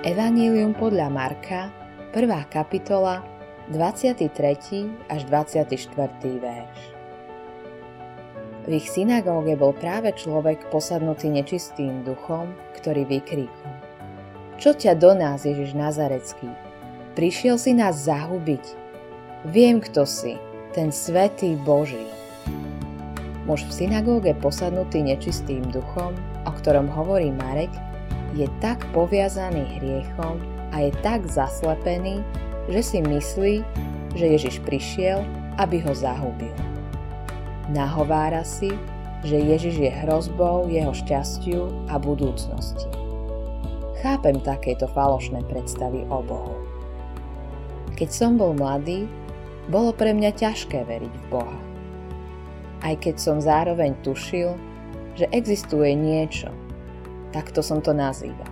Evanílium podľa Marka, 1. kapitola, 23. až 24. verš. V ich synagóge bol práve človek posadnutý nečistým duchom, ktorý vykríkol. Čo ťa do nás, Ježiš Nazarecký? Prišiel si nás zahubiť. Viem, kto si, ten svetý Boží. Muž v synagóge posadnutý nečistým duchom, o ktorom hovorí Marek, je tak poviazaný hriechom a je tak zaslepený, že si myslí, že Ježiš prišiel, aby ho zahubil. Nahovára si, že Ježiš je hrozbou jeho šťastiu a budúcnosti. Chápem takéto falošné predstavy o Bohu. Keď som bol mladý, bolo pre mňa ťažké veriť v Boha. Aj keď som zároveň tušil, že existuje niečo, takto som to nazýval.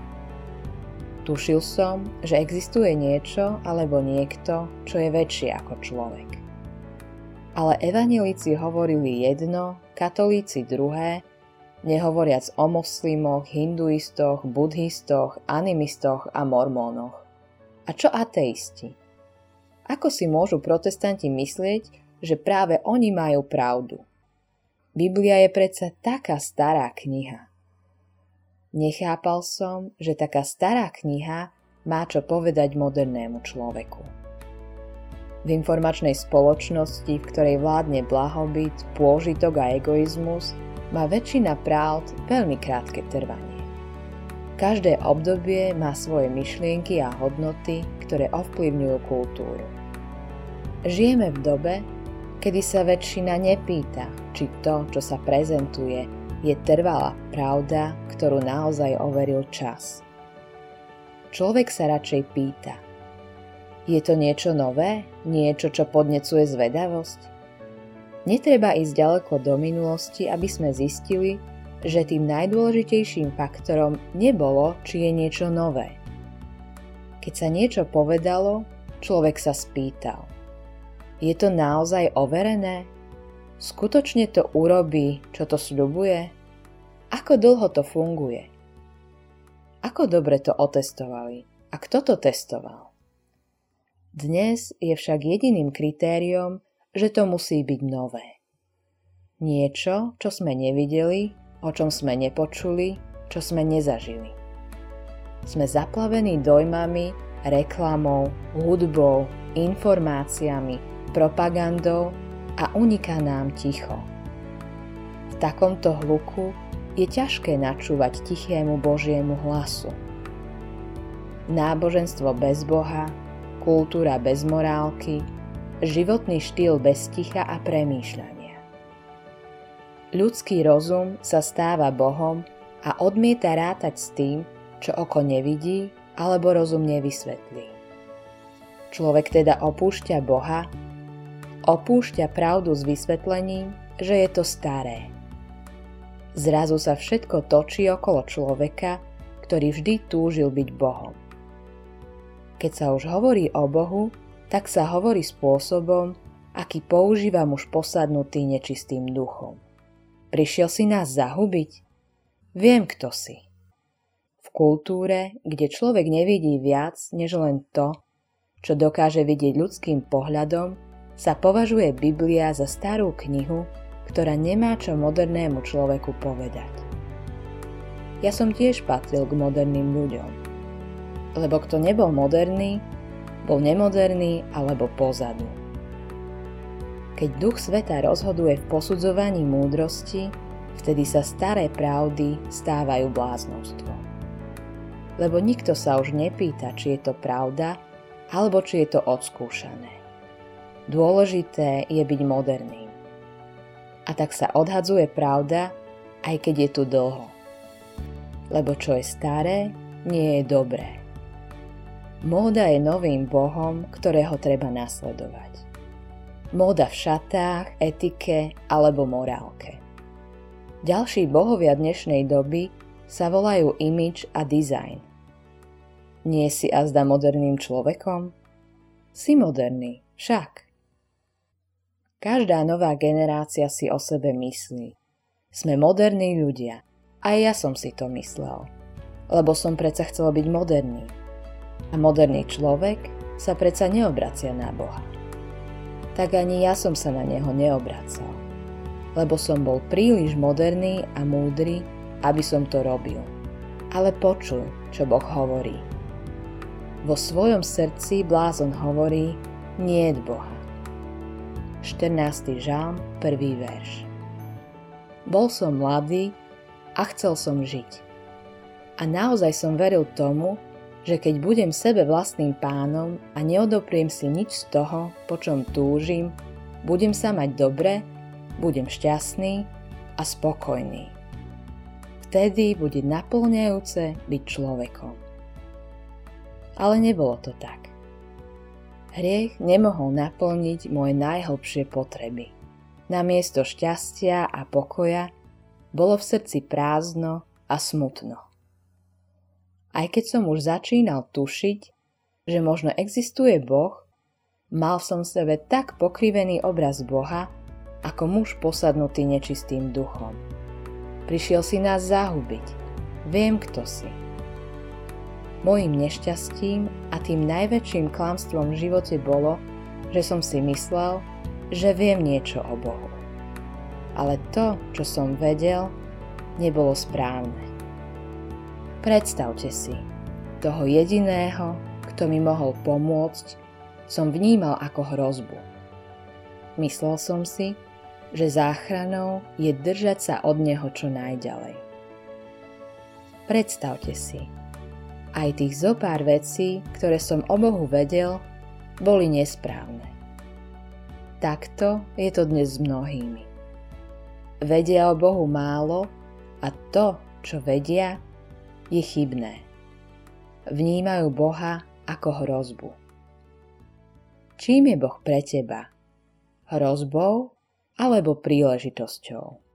Tušil som, že existuje niečo alebo niekto, čo je väčšie ako človek. Ale evanelici hovorili jedno, katolíci druhé, nehovoriac o moslimoch, hinduistoch, budhistoch, animistoch a mormónoch. A čo ateisti? Ako si môžu protestanti myslieť, že práve oni majú pravdu? Biblia je predsa taká stará kniha. Nechápal som, že taká stará kniha má čo povedať modernému človeku. V informačnej spoločnosti, v ktorej vládne blahobyt, pôžitok a egoizmus, má väčšina pravd veľmi krátke trvanie. Každé obdobie má svoje myšlienky a hodnoty, ktoré ovplyvňujú kultúru. Žijeme v dobe, kedy sa väčšina nepýta, či to, čo sa prezentuje, je trvalá pravda, ktorú naozaj overil čas. Človek sa radšej pýta, je to niečo nové, niečo, čo podnecuje zvedavosť? Netreba ísť ďaleko do minulosti, aby sme zistili, že tým najdôležitejším faktorom nebolo, či je niečo nové. Keď sa niečo povedalo, človek sa spýtal – je to naozaj overené? Skutočne to urobí, čo to sľubuje? Ako dlho to funguje? Ako dobre to otestovali? A kto to testoval? Dnes je však jediným kritériom, že to musí byť nové. Niečo, čo sme nevideli, o čom sme nepočuli, čo sme nezažili. Sme zaplavení dojmami, reklamou, hudbou, informáciami, propagandou a uniká nám ticho. V takomto hluku je ťažké načúvať tichému Božiemu hlasu. Náboženstvo bez Boha, kultúra bez morálky, životný štýl bez ticha a premýšľania. Ľudský rozum sa stáva Bohom a odmieta rátať s tým, čo oko nevidí alebo rozum nevysvetlí. Človek teda opúšťa Boha opúšťa pravdu s vysvetlením, že je to staré. Zrazu sa všetko točí okolo človeka, ktorý vždy túžil byť Bohom. Keď sa už hovorí o Bohu, tak sa hovorí spôsobom, aký používa muž posadnutý nečistým duchom. Prišiel si nás zahubiť? Viem, kto si. V kultúre, kde človek nevidí viac než len to, čo dokáže vidieť ľudským pohľadom, sa považuje Biblia za starú knihu, ktorá nemá čo modernému človeku povedať. Ja som tiež patril k moderným ľuďom. Lebo kto nebol moderný, bol nemoderný alebo pozadu. Keď duch sveta rozhoduje v posudzovaní múdrosti, vtedy sa staré pravdy stávajú bláznovstvom. Lebo nikto sa už nepýta, či je to pravda, alebo či je to odskúšané. Dôležité je byť moderným. A tak sa odhadzuje pravda, aj keď je tu dlho. Lebo čo je staré, nie je dobré. Móda je novým bohom, ktorého treba nasledovať. Móda v šatách, etike alebo morálke. Ďalší bohovia dnešnej doby sa volajú image a design. Nie si azda moderným človekom? Si moderný, však. Každá nová generácia si o sebe myslí. Sme moderní ľudia. A ja som si to myslel. Lebo som predsa chcel byť moderný. A moderný človek sa predsa neobracia na Boha. Tak ani ja som sa na Neho neobracal, lebo som bol príliš moderný a múdry, aby som to robil. Ale počuj, čo Boh hovorí. Vo svojom srdci blázon hovorí, nie Boha. 14. žalm, 1. verš. Bol som mladý a chcel som žiť. A naozaj som veril tomu, že keď budem sebe vlastným pánom a neodopriem si nič z toho, po čom túžim, budem sa mať dobre, budem šťastný a spokojný. Vtedy bude naplňajúce byť človekom. Ale nebolo to tak. Hriech nemohol naplniť moje najhlbšie potreby. Namiesto šťastia a pokoja bolo v srdci prázdno a smutno. Aj keď som už začínal tušiť, že možno existuje Boh, mal som v sebe tak pokrivený obraz Boha, ako muž posadnutý nečistým duchom. Prišiel si nás zahubiť. Viem, kto si. Mojím nešťastím a tým najväčším klamstvom v živote bolo, že som si myslel, že viem niečo o Bohu. Ale to, čo som vedel, nebolo správne. Predstavte si, toho jediného, kto mi mohol pomôcť, som vnímal ako hrozbu. Myslel som si, že záchranou je držať sa od neho čo najďalej. Predstavte si, aj tých zo pár vecí, ktoré som o Bohu vedel, boli nesprávne. Takto je to dnes s mnohými. Vedia o Bohu málo a to, čo vedia, je chybné. Vnímajú Boha ako hrozbu. Čím je Boh pre teba? Hrozbou alebo príležitosťou?